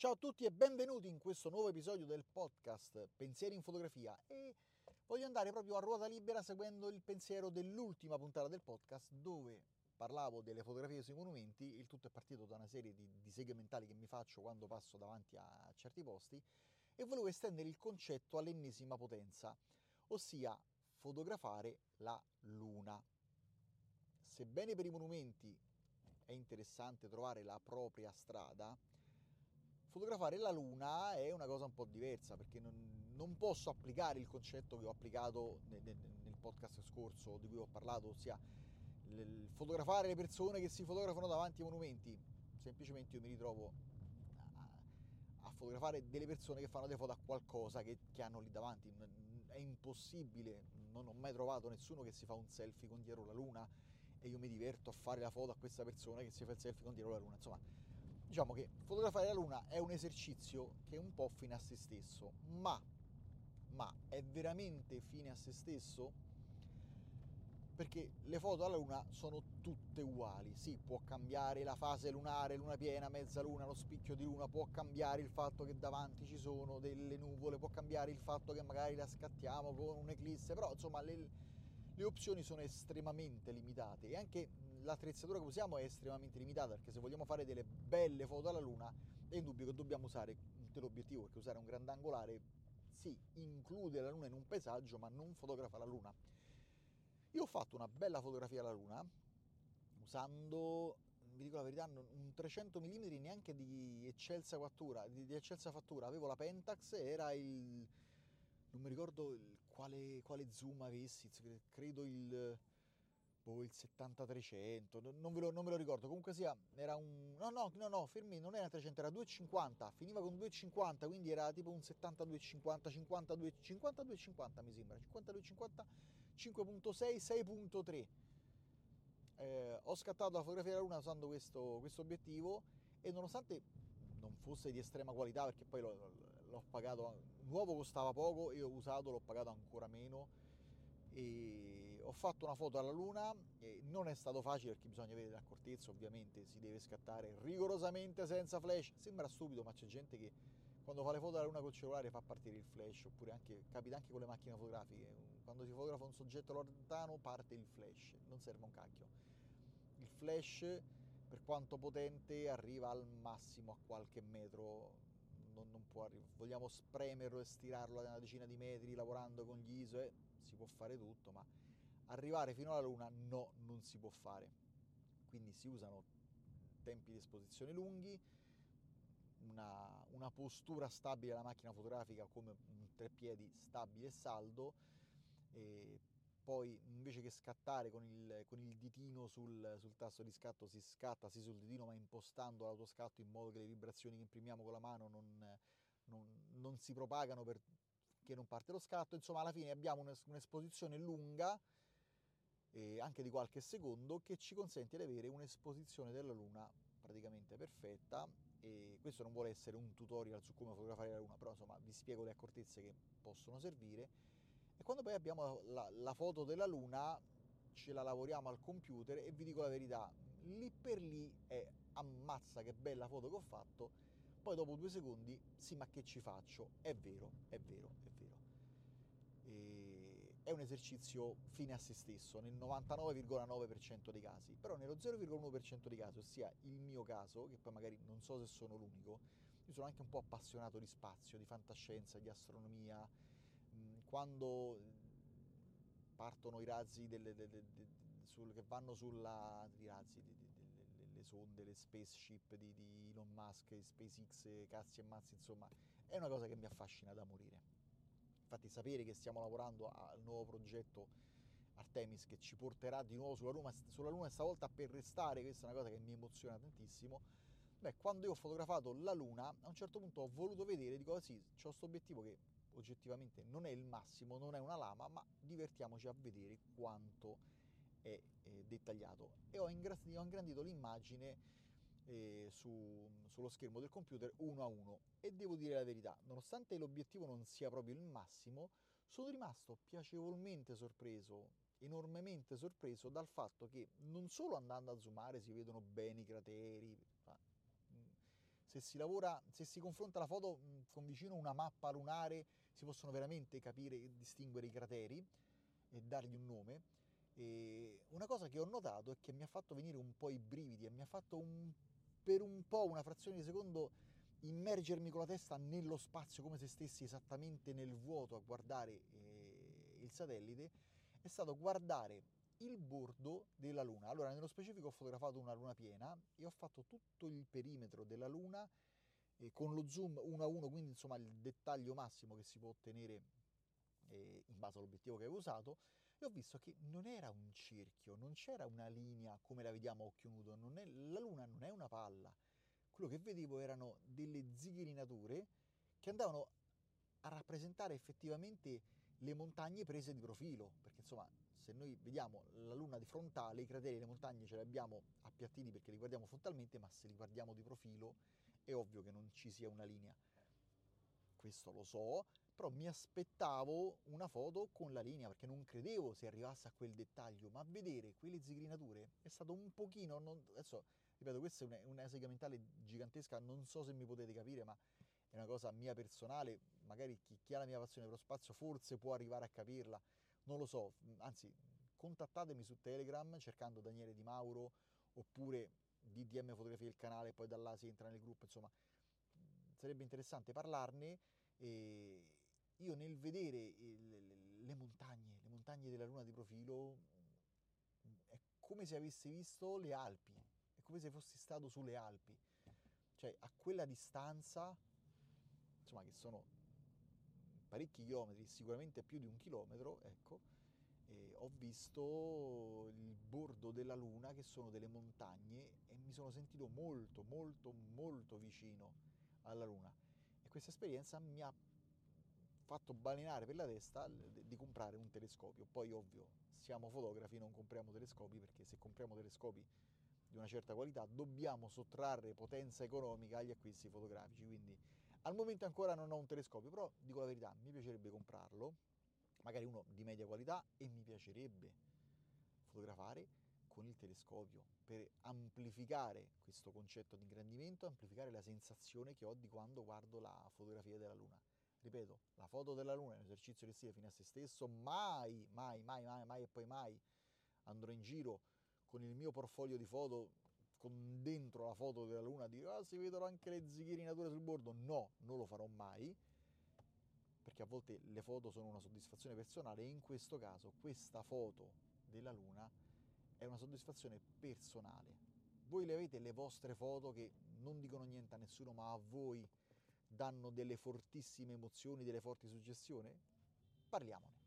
Ciao a tutti e benvenuti in questo nuovo episodio del podcast Pensieri in fotografia e voglio andare proprio a ruota libera seguendo il pensiero dell'ultima puntata del podcast dove parlavo delle fotografie sui monumenti, il tutto è partito da una serie di, di seghe mentali che mi faccio quando passo davanti a certi posti e volevo estendere il concetto all'ennesima potenza, ossia fotografare la luna. Sebbene per i monumenti è interessante trovare la propria strada, fotografare la luna è una cosa un po' diversa perché non, non posso applicare il concetto che ho applicato nel, nel, podcast scorso di cui ho parlato, ossia il, fotografare le persone che si fotografano davanti ai monumenti. Semplicemente io mi ritrovo a, a fotografare delle persone che fanno delle foto a qualcosa che, che hanno lì davanti. È impossibile, non ho mai trovato nessuno che si fa un selfie con dietro la luna e io mi diverto a fare la foto a questa persona che si fa il selfie con dietro la luna. Insomma, diciamo che fotografare la luna è un esercizio che è un po' fine a se stesso, ma, ma è veramente fine a se stesso? Perché le foto alla luna sono tutte uguali, sì, può cambiare la fase lunare, luna piena, mezza luna, lo spicchio di luna, può cambiare il fatto che davanti ci sono delle nuvole, può cambiare il fatto che magari la scattiamo con un'eclisse, però insomma le, le opzioni sono estremamente limitate e anche l'attrezzatura che usiamo è estremamente limitata perché se vogliamo fare delle belle foto alla luna è indubbio che dobbiamo usare un teleobiettivo perché usare un grandangolare sì, include la luna in un paesaggio ma non fotografa la luna. Io ho fatto una bella fotografia alla luna usando, vi dico la verità, un 300 mm neanche di eccelsa fattura, di, di eccelsa fattura, avevo la Pentax, era il non mi ricordo quale, quale zoom avessi, credo il boh, il 7300, non, ve lo, non me lo ricordo, comunque sia, era un... no, no, no, no, fermi, non era 300, era 250, finiva con 250, quindi era tipo un 7250, 52, 5250 mi sembra, 5250, 5.6, 6.3. Eh, ho scattato la fotografia della luna usando questo, questo obiettivo e nonostante non fosse di estrema qualità perché poi l'ho, l'ho pagato, nuovo costava poco e ho usato, l'ho pagato ancora meno e ho fatto una foto alla luna non è stato facile perché bisogna avere l'accortezza ovviamente si deve scattare rigorosamente senza flash. Sembra stupido ma c'è gente che quando fa le foto alla luna col cellulare fa partire il flash oppure anche, capita anche con le macchine fotografiche. Quando si fotografa un soggetto lontano parte il flash non serve un cacchio. Il flash per quanto potente arriva al massimo a qualche metro non, non può arrivare vogliamo spremerlo e stirarlo a una decina di metri lavorando con gli ISO e si può fare tutto, ma arrivare fino alla Luna no, non si può fare. Quindi si usano tempi di esposizione lunghi, una, una postura stabile della macchina fotografica come un treppiedi stabile e saldo, e poi invece che scattare con il, con il ditino sul, sul, tasto di scatto si scatta sì sul ditino ma impostando l'autoscatto in modo che le vibrazioni che imprimiamo con la mano non, non, non si propagano per che non parte lo scatto, insomma alla fine abbiamo un'esposizione lunga, eh, anche di qualche secondo, che ci consente di avere un'esposizione della Luna praticamente perfetta. E questo non vuole essere un tutorial su come fotografare la Luna, però insomma vi spiego le accortezze che possono servire e quando poi abbiamo la, la foto della Luna ce la lavoriamo al computer e vi dico la verità, lì per lì è ammazza che bella foto che ho fatto poi dopo due secondi, sì ma che ci faccio? È vero, è vero, è vero. E è un esercizio fine a se stesso nel 99,9% dei casi, però nello 0,1% dei casi, ossia il mio caso, che poi magari non so se sono l'unico, io sono anche un po' appassionato di spazio, di fantascienza, di astronomia. Quando partono i razzi delle, delle, sul, che vanno sulla... i razzi, le sonde, le spaceship di, di Elon Musk, SpaceX, cazzi e mazzi, insomma, è una cosa che mi affascina da morire. Infatti sapere che stiamo lavorando al nuovo progetto Artemis che ci porterà di nuovo sulla Luna, sulla Luna stavolta per restare, questa è una cosa che mi emoziona tantissimo. Beh, quando io ho fotografato la Luna, a un certo punto ho voluto vedere, dico sì, c'è questo obiettivo che oggettivamente non è il massimo, non è una lama, ma divertiamoci a vedere quanto è eh, dettagliato. E ho ingrandito, ho ingrandito l'immagine eh, su, sullo schermo del computer uno a uno. E devo dire la verità, nonostante l'obiettivo non sia proprio il massimo, sono rimasto piacevolmente sorpreso, enormemente sorpreso dal fatto che non solo andando a zoomare si vedono bene i crateri, se si lavora, se si confronta la foto con vicino una mappa lunare, si possono veramente capire e distinguere i crateri e dargli un nome. E una cosa che ho notato è che mi ha fatto venire un po' i brividi e mi ha fatto un, per un po', una frazione di secondo, immergermi con la testa nello spazio come se stessi esattamente nel vuoto a guardare eh, il satellite, è stato guardare il bordo della Luna. Allora, nello specifico ho fotografato una Luna piena e ho fatto tutto il perimetro della Luna eh, con lo zoom 1 a 1, quindi insomma il dettaglio massimo che si può ottenere eh, in base all'obiettivo che avevo usato, e ho visto che non era un cerchio, non c'era una linea come la vediamo a occhio nudo, è, la Luna non è una palla. Quello che vedevo erano delle zighirinature che andavano a rappresentare effettivamente le montagne prese di profilo, perché insomma se noi vediamo la luna di frontale, i crateri e le montagne ce li abbiamo appiattiti perché li guardiamo frontalmente, ma se li guardiamo di profilo è ovvio che non ci sia una linea. Questo lo so, però mi aspettavo una foto con la linea perché non credevo si arrivasse a quel dettaglio, ma vedere quelle zigrinature è stato un pochino, non, adesso ripeto, questa è una, sega mentale gigantesca, non so se mi potete capire, ma è una cosa mia personale, magari chi, chi ha la mia passione per lo spazio forse può arrivare a capirla, non lo so, anzi contattatemi su Telegram cercando Daniele Di Mauro oppure DDM Fotografia il canale poi da là si entra nel gruppo, insomma sarebbe interessante parlarne e io nel vedere le montagne, le montagne della luna di profilo è come se avessi visto le Alpi, è come se fossi stato sulle Alpi, cioè a quella distanza, insomma che sono parecchi chilometri, sicuramente più di un chilometro, ecco, ho visto il bordo della luna che sono delle montagne e mi sono sentito molto molto molto vicino alla luna e questa esperienza mi ha fatto balenare per la testa di comprare un telescopio. Poi ovvio, siamo fotografi, non compriamo telescopi perché se compriamo telescopi di una certa qualità dobbiamo sottrarre potenza economica agli acquisti fotografici, quindi al momento ancora non ho un telescopio, però dico la verità, mi piacerebbe comprarlo, magari uno di media qualità e mi piacerebbe fotografare con il telescopio per amplificare questo concetto di ingrandimento, amplificare la sensazione che ho di quando guardo la fotografia della Luna. Ripeto, la foto della Luna è un esercizio di stile fine a se stesso, mai, mai, mai, mai, mai e poi mai andrò in giro con il mio portfolio di foto con dentro la foto della luna dire ah si vedono anche le zighirinature sul bordo no, non lo farò mai perché a volte le foto sono una soddisfazione personale e in questo caso questa foto della luna è una soddisfazione personale voi le avete le vostre foto che non dicono niente a nessuno ma a voi danno delle fortissime emozioni, delle forti suggestioni? Parliamone.